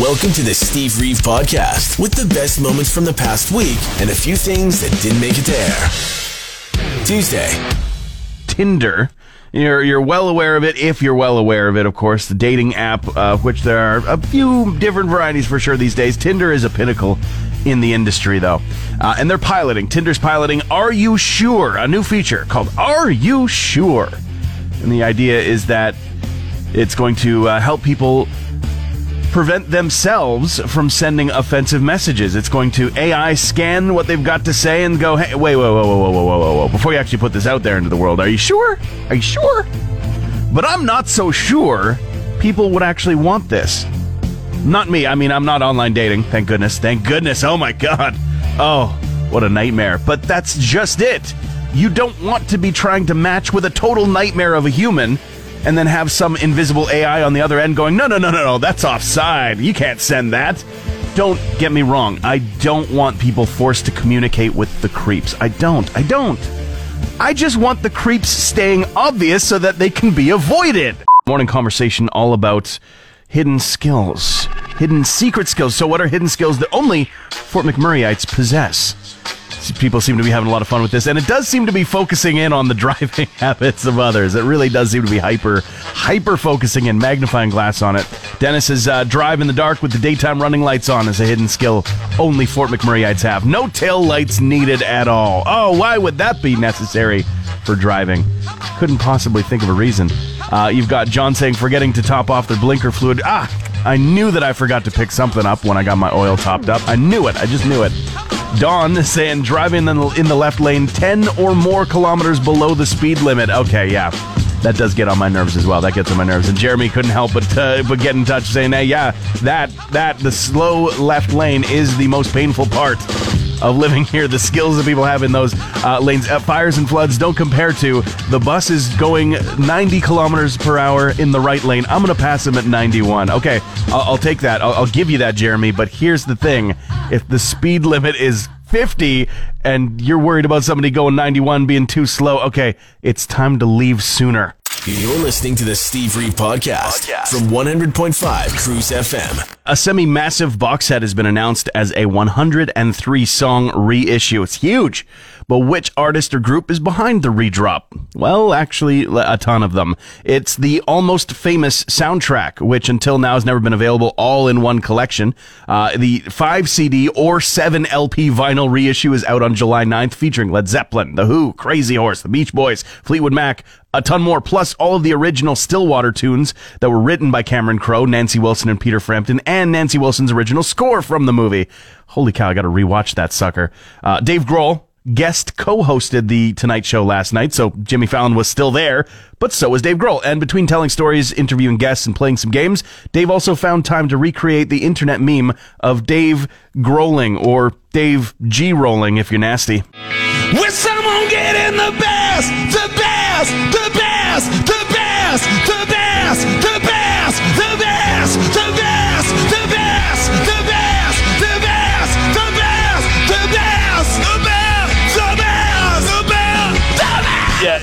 Welcome to the Steve Reeve Podcast with the best moments from the past week and a few things that didn't make it air. Tuesday. Tinder. You're, you're well aware of it, if you're well aware of it, of course. The dating app, uh, which there are a few different varieties for sure these days. Tinder is a pinnacle in the industry, though. Uh, and they're piloting, Tinder's piloting Are You Sure? A new feature called Are You Sure? And the idea is that it's going to uh, help people prevent themselves from sending offensive messages. It's going to AI scan what they've got to say and go, hey, wait, wait, wait, wait, wait, wait, wait, whoa. Before you actually put this out there into the world, are you sure? Are you sure? But I'm not so sure people would actually want this. Not me. I mean, I'm not online dating. Thank goodness. Thank goodness. Oh my God. Oh, what a nightmare. But that's just it. You don't want to be trying to match with a total nightmare of a human and then have some invisible AI on the other end going, no, no, no, no, no, that's offside. You can't send that. Don't get me wrong. I don't want people forced to communicate with the creeps. I don't. I don't. I just want the creeps staying obvious so that they can be avoided. Morning conversation all about hidden skills, hidden secret skills. So, what are hidden skills that only Fort McMurrayites possess? people seem to be having a lot of fun with this, and it does seem to be focusing in on the driving habits of others. It really does seem to be hyper, hyper focusing and magnifying glass on it. Dennis's uh, drive in the dark with the daytime running lights on is a hidden skill only Fort McMurrayites have. No tail lights needed at all. Oh, why would that be necessary for driving? Couldn't possibly think of a reason. Uh, you've got John saying forgetting to top off their blinker fluid. Ah, I knew that I forgot to pick something up when I got my oil topped up. I knew it. I just knew it. Dawn saying driving in the, in the left lane 10 or more kilometers below the speed limit. Okay, yeah. That does get on my nerves as well. That gets on my nerves. And Jeremy couldn't help but uh, but get in touch saying, "Hey, yeah, that that the slow left lane is the most painful part of living here. The skills that people have in those uh, lanes. Uh, fires and floods don't compare to the bus is going 90 kilometers per hour in the right lane. I'm going to pass him at 91. Okay, I'll, I'll take that. I'll, I'll give you that, Jeremy. But here's the thing: if the speed limit is 50 and you're worried about somebody going 91 being too slow, okay, it's time to leave sooner. You're listening to the Steve Reeve podcast, podcast. from 100.5 Cruise FM. A semi massive box set has been announced as a 103 song reissue. It's huge. But which artist or group is behind the redrop? Well, actually, a ton of them. It's the Almost Famous soundtrack, which until now has never been available all in one collection. Uh, the 5 CD or 7 LP vinyl reissue is out on July 9th, featuring Led Zeppelin, The Who, Crazy Horse, The Beach Boys, Fleetwood Mac, a ton more, plus all of the original Stillwater tunes that were written by Cameron Crowe, Nancy Wilson, and Peter Frampton, and Nancy Wilson's original score from the movie. Holy cow, I gotta rewatch that sucker. Uh, Dave Grohl, guest co-hosted the Tonight Show last night, so Jimmy Fallon was still there, but so was Dave Grohl. And between telling stories, interviewing guests, and playing some games, Dave also found time to recreate the internet meme of Dave Growling or Dave G Rolling if you're nasty. Someone the best, the best, the best, the best, the best, the best,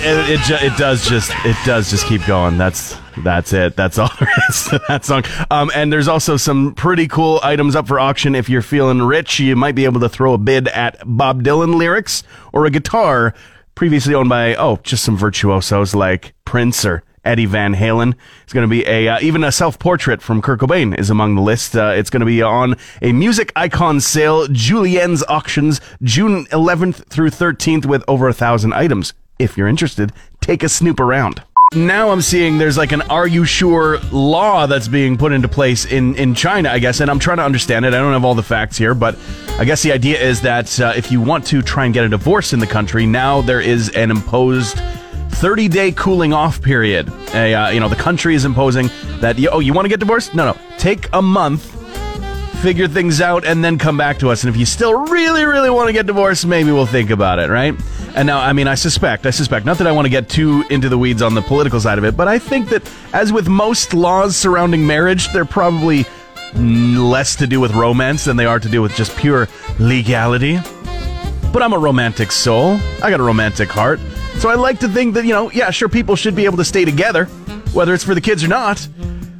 it it, it does just it does just keep going. That's that's it. That's all there is to that song. Um, and there's also some pretty cool items up for auction. If you're feeling rich, you might be able to throw a bid at Bob Dylan lyrics or a guitar previously owned by oh just some virtuosos like Prince or Eddie Van Halen. It's going to be a uh, even a self portrait from Kurt Cobain is among the list. Uh, it's going to be on a music icon sale, Julien's auctions, June 11th through 13th, with over a thousand items. If you're interested, take a snoop around. Now I'm seeing there's like an "Are you sure?" law that's being put into place in in China, I guess, and I'm trying to understand it. I don't have all the facts here, but I guess the idea is that uh, if you want to try and get a divorce in the country, now there is an imposed 30 day cooling off period. A, uh, you know, the country is imposing that, oh, you want to get divorced? No, no. take a month, figure things out, and then come back to us. And if you still really, really want to get divorced, maybe we'll think about it, right? And now, I mean, I suspect, I suspect, not that I want to get too into the weeds on the political side of it, but I think that as with most laws surrounding marriage, they're probably less to do with romance than they are to do with just pure legality. But I'm a romantic soul. I got a romantic heart. So I like to think that, you know, yeah, sure, people should be able to stay together, whether it's for the kids or not.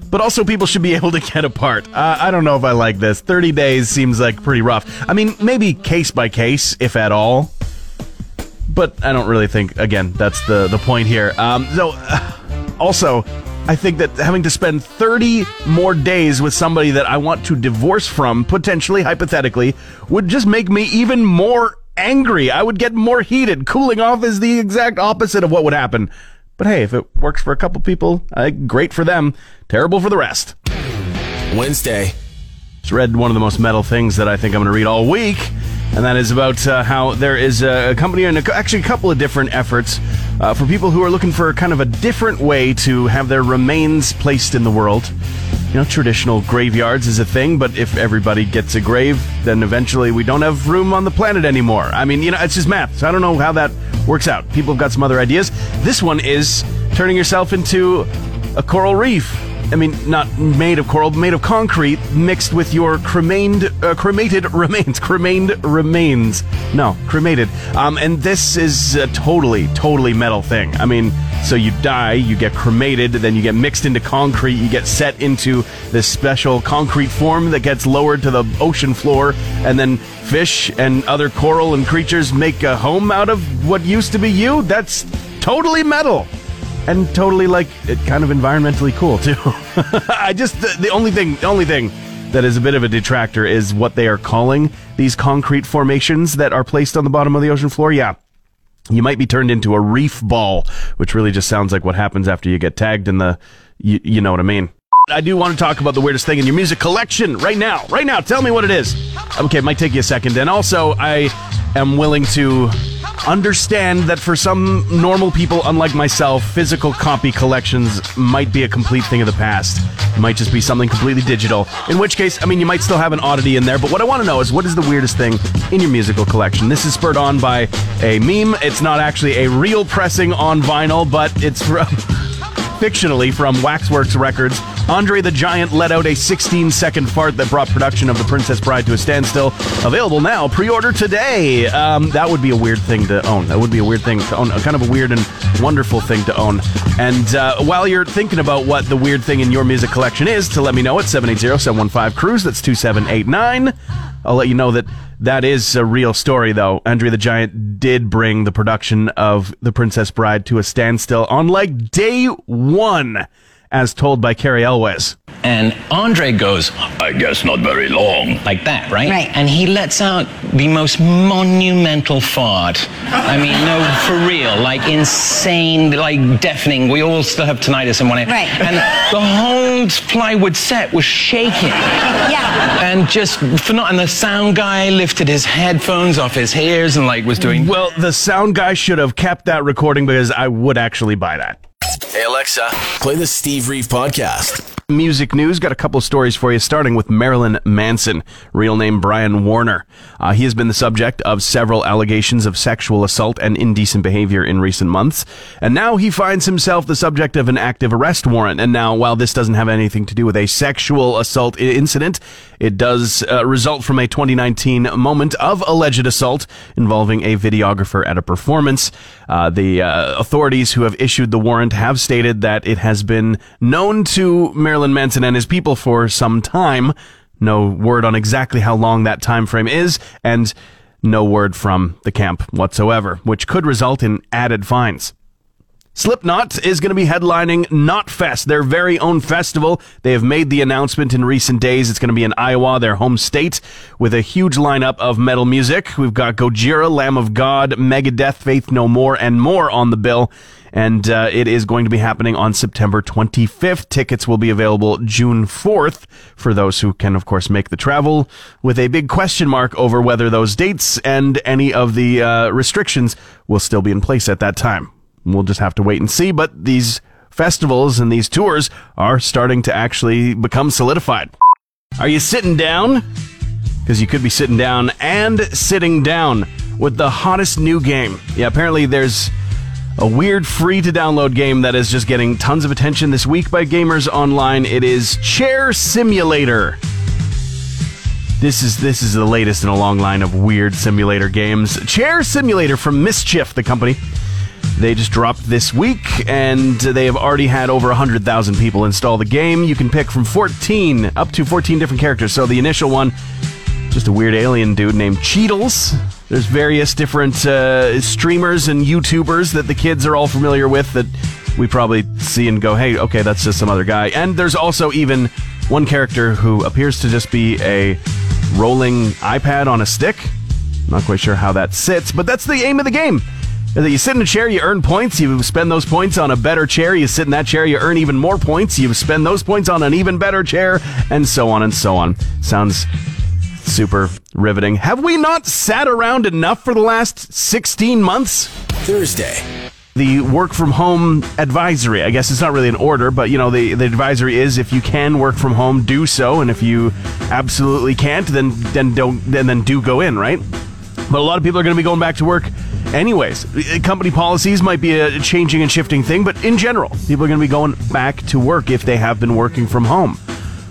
But also, people should be able to get apart. Uh, I don't know if I like this. 30 days seems like pretty rough. I mean, maybe case by case, if at all. But I don't really think, again, that's the, the point here. Um, so, uh, also, I think that having to spend 30 more days with somebody that I want to divorce from, potentially, hypothetically, would just make me even more angry. I would get more heated. Cooling off is the exact opposite of what would happen. But hey, if it works for a couple people, uh, great for them. Terrible for the rest. Wednesday. Just read one of the most metal things that I think I'm going to read all week, and that is about uh, how there is a company and a, actually a couple of different efforts uh, for people who are looking for kind of a different way to have their remains placed in the world. You know, traditional graveyards is a thing, but if everybody gets a grave, then eventually we don't have room on the planet anymore. I mean, you know, it's just math. So I don't know how that works out. People have got some other ideas. This one is turning yourself into a coral reef. I mean, not made of coral, but made of concrete, mixed with your cremained, uh, cremated remains. Cremained remains. No, cremated. Um, and this is a totally, totally metal thing. I mean, so you die, you get cremated, then you get mixed into concrete, you get set into this special concrete form that gets lowered to the ocean floor, and then fish and other coral and creatures make a home out of what used to be you. That's totally metal and totally like it kind of environmentally cool too. I just the, the, only thing the only thing that is a bit of a detractor is what they are calling these concrete formations that are placed on the bottom of the ocean floor. Yeah. You might be turned into a reef ball, which really just sounds like what happens after you get tagged in the you, you know what I mean. I do want to talk about the weirdest thing in your music collection right now. Right now, tell me what it is. Okay, it might take you a second. And also, I am willing to understand that for some normal people, unlike myself, physical copy collections might be a complete thing of the past. It might just be something completely digital. In which case, I mean, you might still have an oddity in there, but what I want to know is what is the weirdest thing in your musical collection? This is spurred on by a meme. It's not actually a real pressing on vinyl, but it's from. Fictionally from Waxworks Records. Andre the Giant let out a 16 second fart that brought production of The Princess Bride to a standstill. Available now, pre order today. Um, that would be a weird thing to own. That would be a weird thing to own. A kind of a weird and wonderful thing to own. And uh, while you're thinking about what the weird thing in your music collection is, to let me know at 780 715 Cruise. That's 2789. I'll let you know that that is a real story, though. Andre the Giant did bring the production of The Princess Bride to a standstill on like day one, as told by Cary Elwes. And Andre goes, I guess not very long. Like that, right? Right. And he lets out the most monumental fart. I mean, no, for real. Like insane, like deafening. We all still have tinnitus in one ear. Right. And the whole plywood set was shaking. Yeah. And just for not, and the sound guy lifted his headphones off his ears and like was doing. Well, the sound guy should have kept that recording because I would actually buy that. Hey Alexa, play the Steve Reeve podcast. Music news got a couple stories for you, starting with Marilyn Manson, real name Brian Warner. Uh, he has been the subject of several allegations of sexual assault and indecent behavior in recent months, and now he finds himself the subject of an active arrest warrant. And now, while this doesn't have anything to do with a sexual assault incident, it does uh, result from a 2019 moment of alleged assault involving a videographer at a performance. Uh, the uh, authorities who have issued the warrant have stated that it has been known to Marilyn Manson and his people for some time. No word on exactly how long that time frame is, and no word from the camp whatsoever, which could result in added fines. Slipknot is going to be headlining Knotfest, their very own festival. They have made the announcement in recent days. It's going to be in Iowa, their home state, with a huge lineup of metal music. We've got Gojira, Lamb of God, Megadeth, Faith No More, and more on the bill. And uh, it is going to be happening on September 25th. Tickets will be available June 4th for those who can, of course, make the travel, with a big question mark over whether those dates and any of the uh, restrictions will still be in place at that time. We'll just have to wait and see, but these festivals and these tours are starting to actually become solidified. Are you sitting down? Because you could be sitting down and sitting down with the hottest new game. Yeah, apparently there's a weird free to download game that is just getting tons of attention this week by gamers online. It is Chair Simulator. This is this is the latest in a long line of weird simulator games. Chair Simulator from Mischief, the company. They just dropped this week, and they have already had over 100,000 people install the game. You can pick from 14 up to 14 different characters. So the initial one, just a weird alien dude named Cheetles. There's various different uh, streamers and YouTubers that the kids are all familiar with that we probably see and go, hey, okay, that's just some other guy. And there's also even one character who appears to just be a rolling iPad on a stick. Not quite sure how that sits, but that's the aim of the game. That you sit in a chair, you earn points. You spend those points on a better chair. You sit in that chair, you earn even more points. You spend those points on an even better chair, and so on and so on. Sounds super riveting. Have we not sat around enough for the last 16 months? Thursday. the work from home advisory. I guess it's not really an order, but you know, the, the advisory is if you can work from home, do so, and if you absolutely can't, then then don't then then do go in, right? But a lot of people are going to be going back to work anyways. Uh, company policies might be a changing and shifting thing, but in general, people are going to be going back to work if they have been working from home.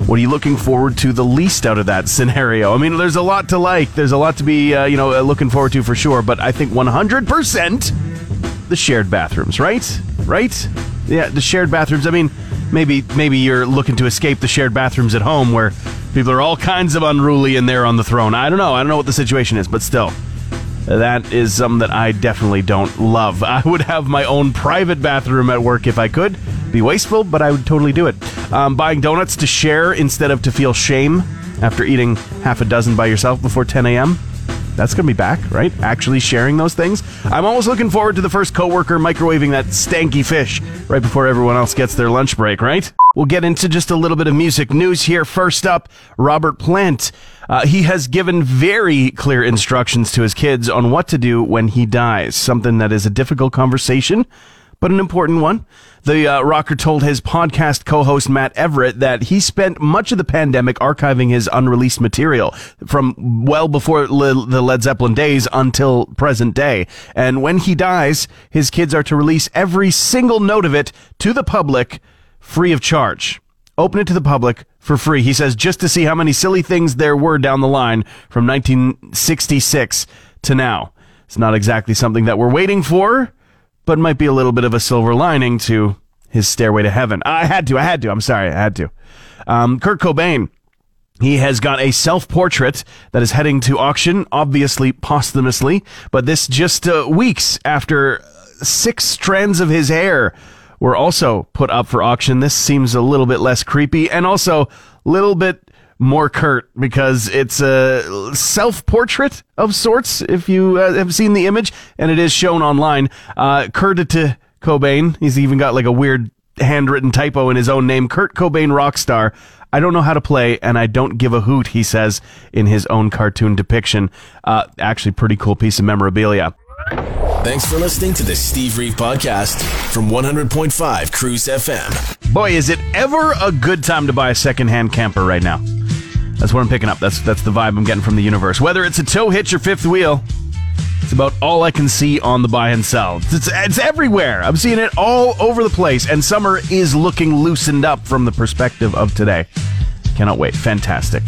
What are you looking forward to the least out of that scenario? I mean, there's a lot to like. There's a lot to be, uh, you know, uh, looking forward to for sure. But I think 100% the shared bathrooms, right? Right? Yeah, the shared bathrooms. I mean, maybe maybe you're looking to escape the shared bathrooms at home where people are all kinds of unruly in there on the throne. I don't know. I don't know what the situation is, but still. That is something that I definitely don't love. I would have my own private bathroom at work if I could. Be wasteful, but I would totally do it. Um, buying donuts to share instead of to feel shame after eating half a dozen by yourself before 10 a.m. That's going to be back, right? Actually sharing those things. I'm almost looking forward to the first coworker microwaving that stanky fish right before everyone else gets their lunch break, right? We'll get into just a little bit of music news here. First up, Robert Plant. Uh, he has given very clear instructions to his kids on what to do when he dies, something that is a difficult conversation, but an important one. The uh, rocker told his podcast co-host Matt Everitt that he spent much of the pandemic archiving his unreleased material from well before Le- the Led Zeppelin days until present day. And when he dies, his kids are to release every single note of it to the public free of charge. Open it to the public for free. He says just to see how many silly things there were down the line from 1966 to now. It's not exactly something that we're waiting for, but might be a little bit of a silver lining to his stairway to heaven. I had to, I had to. I'm sorry, I had to. Um, Kurt Cobain. He has got a self portrait that is heading to auction, obviously posthumously, but this just uh, weeks after six strands of his hair were also put up for auction. This seems a little bit less creepy and also a little bit more Kurt because it's a self portrait of sorts. If you uh, have seen the image, and it is shown online, uh, Kurt to Cobain. He's even got like a weird handwritten typo in his own name. Kurt Cobain Rockstar. I don't know how to play, and I don't give a hoot. He says in his own cartoon depiction. Uh, actually, pretty cool piece of memorabilia. Thanks for listening to the Steve Reeve Podcast from 100.5 Cruise FM. Boy, is it ever a good time to buy a secondhand camper right now. That's what I'm picking up. That's that's the vibe I'm getting from the universe. Whether it's a tow hitch or fifth wheel, it's about all I can see on the buy and sell. It's, it's everywhere. I'm seeing it all over the place, and summer is looking loosened up from the perspective of today. Cannot wait. Fantastic.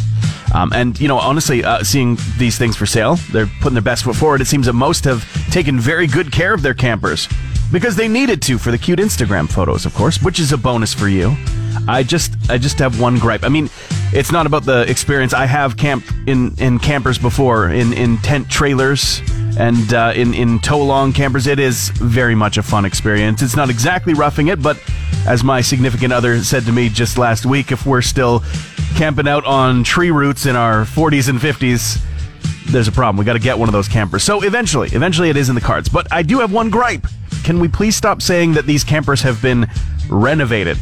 Um, and, you know, honestly, uh, seeing these things for sale, they're putting their best foot forward. It seems that most have taken very good care of their campers because they needed to for the cute Instagram photos, of course, which is a bonus for you. I just, I just have one gripe. I mean, it's not about the experience. I have camped in, in campers before, in, in tent trailers and uh, in, in tow long campers. It is very much a fun experience. It's not exactly roughing it, but as my significant other said to me just last week, if we're still camping out on tree roots in our 40s and 50s, there's a problem. We got to get one of those campers. So eventually, eventually it is in the cards. But I do have one gripe. Can we please stop saying that these campers have been renovated?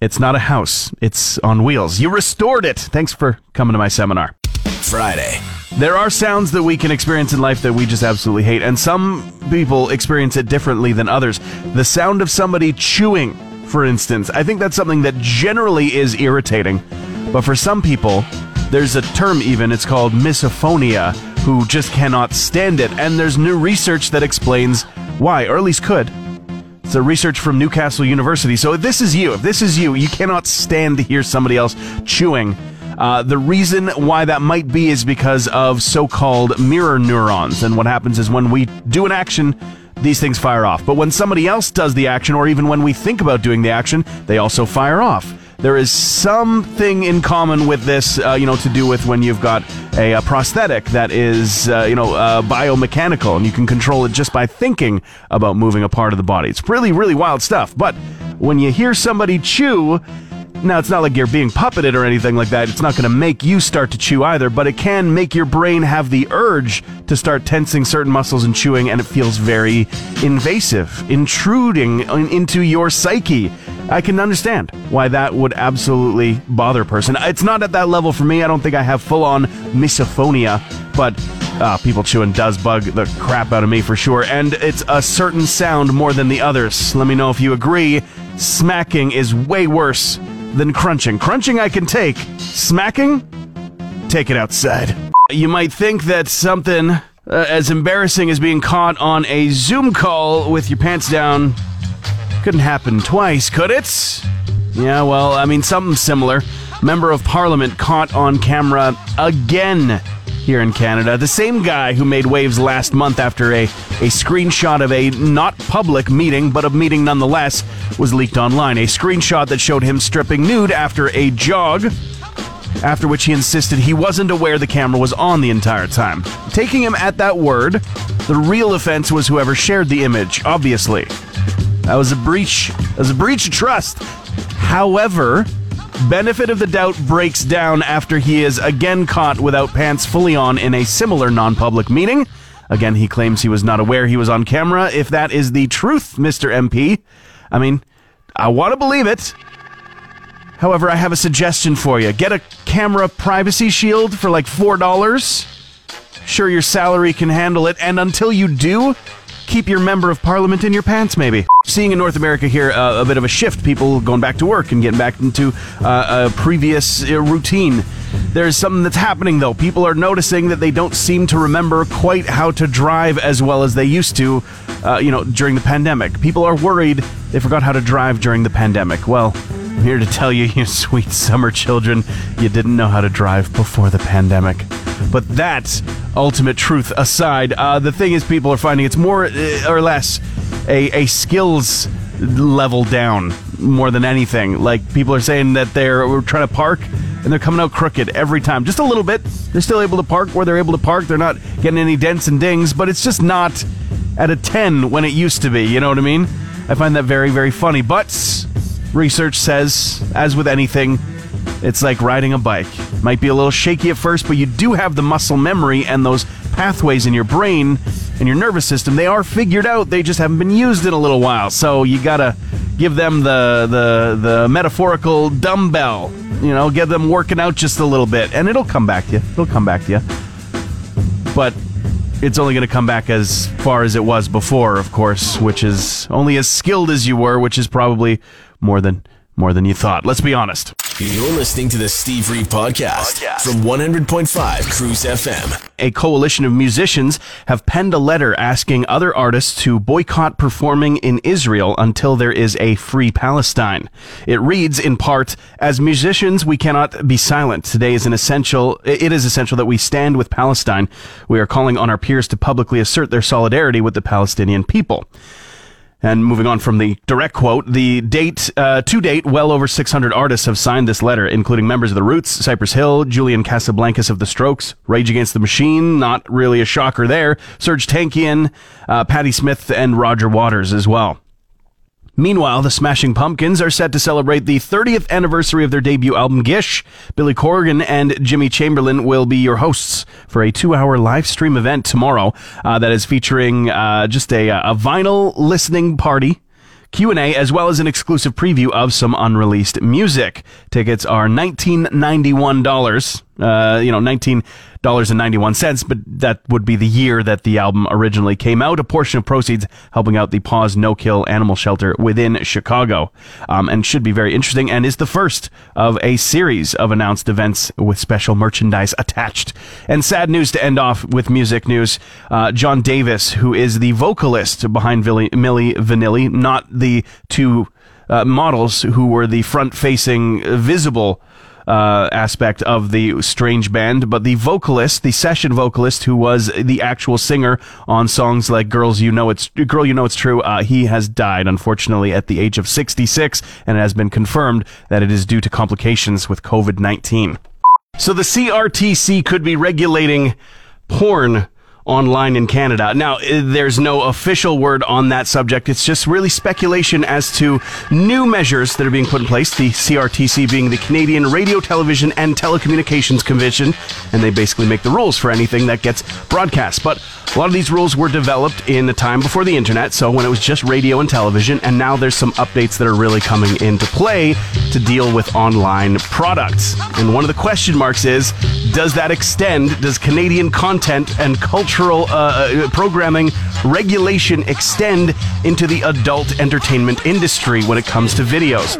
It's not a house. It's on wheels. You restored it. Thanks for coming to my seminar. Friday. There are sounds that we can experience in life that we just absolutely hate, and some people experience it differently than others. The sound of somebody chewing, for instance, I think that's something that generally is irritating. But for some people, there's a term even, it's called misophonia, who just cannot stand it. And there's new research that explains why, or at least could. It's a research from Newcastle University. So if this is you, if this is you, you cannot stand to hear somebody else chewing. Uh, the reason why that might be is because of so-called mirror neurons. And what happens is when we do an action, these things fire off. But when somebody else does the action, or even when we think about doing the action, they also fire off. There is something in common with this, uh, you know, to do with when you've got a, a prosthetic that is, uh, you know, uh, biomechanical, and you can control it just by thinking about moving a part of the body. It's really, really wild stuff. But when you hear somebody chew, now, it's not like you're being puppeted or anything like that. It's not going to make you start to chew either, but it can make your brain have the urge to start tensing certain muscles and chewing, and it feels very invasive, intruding into your psyche. I can understand why that would absolutely bother a person. It's not at that level for me. I don't think I have full on misophonia, but uh, people chewing does bug the crap out of me for sure. And it's a certain sound more than the others. Let me know if you agree. Smacking is way worse than crunching. Crunching I can take. Smacking? Take it outside. You might think that something uh, as embarrassing as being caught on a Zoom call with your pants down couldn't happen twice, could it? Yeah, well, I mean, something similar. Member of Parliament caught on camera again here in Canada. The same guy who made waves last month after a, a screenshot of a not public meeting, but a meeting nonetheless, was leaked online. A screenshot that showed him stripping nude after a jog, after which he insisted he wasn't aware the camera was on the entire time. Taking him at that word, the real offense was whoever shared the image, obviously. That was a breach. That was a breach of trust. However, benefit of the doubt breaks down after he is again caught without pants fully on in a similar non-public meeting. Again, he claims he was not aware he was on camera. If that is the truth, Mr. MP, I mean, I want to believe it. However, I have a suggestion for you. Get a camera privacy shield for like $4. Sure, your salary can handle it, and until you do, keep your member of parliament in your pants, maybe. Seeing in North America here uh, a bit of a shift, people going back to work and getting back into uh, a previous uh, routine. There's something that's happening though. People are noticing that they don't seem to remember quite how to drive as well as they used to, uh, you know, during the pandemic. People are worried they forgot how to drive during the pandemic. Well, I'm here to tell you, you sweet summer children, you didn't know how to drive before the pandemic. But that ultimate truth aside, uh, the thing is, people are finding it's more uh, or less a, a skills level down more than anything. Like people are saying that they're trying to park and they're coming out crooked every time, just a little bit. They're still able to park where they're able to park. They're not getting any dents and dings, but it's just not at a 10 when it used to be. You know what I mean? I find that very, very funny. But research says, as with anything, it's like riding a bike. Might be a little shaky at first, but you do have the muscle memory and those pathways in your brain and your nervous system. They are figured out. They just haven't been used in a little while. So you gotta give them the the the metaphorical dumbbell. You know, get them working out just a little bit, and it'll come back to you. It'll come back to you. But it's only going to come back as far as it was before, of course, which is only as skilled as you were, which is probably more than more than you thought. Let's be honest. You're listening to the Steve Reeve podcast, podcast, from 100.5 Cruise FM. A coalition of musicians have penned a letter asking other artists to boycott performing in Israel until there is a free Palestine. It reads in part, as musicians, we cannot be silent. Today is an essential, it is essential that we stand with Palestine. We are calling on our peers to publicly assert their solidarity with the Palestinian people. And moving on from the direct quote, the date uh, to date, well over 600 artists have signed this letter, including members of the Roots, Cypress Hill, Julian Casablancas of the Strokes, Rage Against the Machine, not really a shocker there, Serj Tankian, uh, Patti Smith, and Roger Waters as well. Meanwhile, the Smashing Pumpkins are set to celebrate the 30th anniversary of their debut album Gish. Billy Corgan and Jimmy Chamberlin will be your hosts for a two-hour live stream event tomorrow uh, that is featuring uh, just a, a vinyl listening party. Q&A as well as an exclusive preview of some unreleased music. Tickets are $1991 Uh, you know, nineteen dollars and ninety one cents, but that would be the year that the album originally came out. A portion of proceeds helping out the Paws No Kill Animal Shelter within Chicago, um, and should be very interesting. And is the first of a series of announced events with special merchandise attached. And sad news to end off with music news: uh, John Davis, who is the vocalist behind Milli, Milli Vanilli, not the two uh, models who were the front-facing, visible uh, aspect of the strange band, but the vocalist, the session vocalist, who was the actual singer on songs like "Girls You Know It's Girl You Know It's True," uh, he has died unfortunately at the age of 66, and it has been confirmed that it is due to complications with COVID 19. So the CRTC could be regulating porn online in Canada. Now, eh, there's no official word on that subject. It's just really speculation as to new measures that are being put in place. The CRTC being the Canadian Radio, Television, and Telecommunications Commission, and they basically make the rules for anything that gets broadcast. But a lot of these rules were developed in the time before the internet, so when it was just radio and television, and now there's some updates that are really coming into play to deal with online products. And one of the question marks is does that extend, does Canadian content and cultural uh, uh, programming regulation extend into the adult entertainment industry when it comes to videos?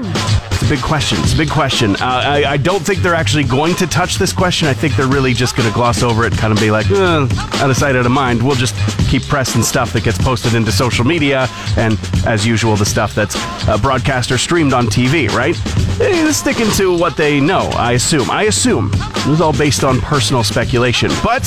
It's a big question. It's a big question. Uh, I, I, don't think they're actually going to touch this question. I think they're really just going to gloss over it kind of be like, eh, out of sight, out of mind. We'll just keep pressing stuff that gets posted into social media and, as usual, the stuff that's uh, broadcast or streamed on TV, right? Eh, sticking to what they know, I assume. I assume. This is all based on personal speculation. But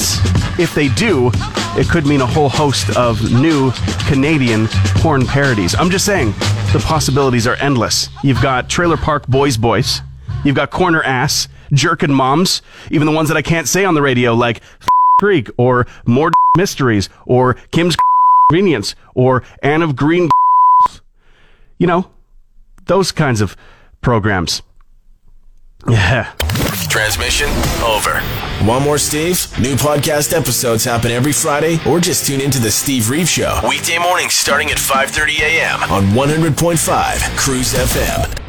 if they do, it could mean a whole host of new Canadian porn parodies. I'm just saying, the possibilities are endless. You've got Trailer Park Boys Boys, you've got Corner Ass, Jerkin Moms, even the ones that I can't say on the radio, like Creek, or More Mysteries, or Kim's Convenience, or Anne of Green. You know, those kinds of programs. Yeah. Transmission over. One more Steve? New podcast episodes happen every Friday, or just tune into the Steve Reeve Show weekday mornings starting at 5:30 a.m. on 100.5 Cruise FM.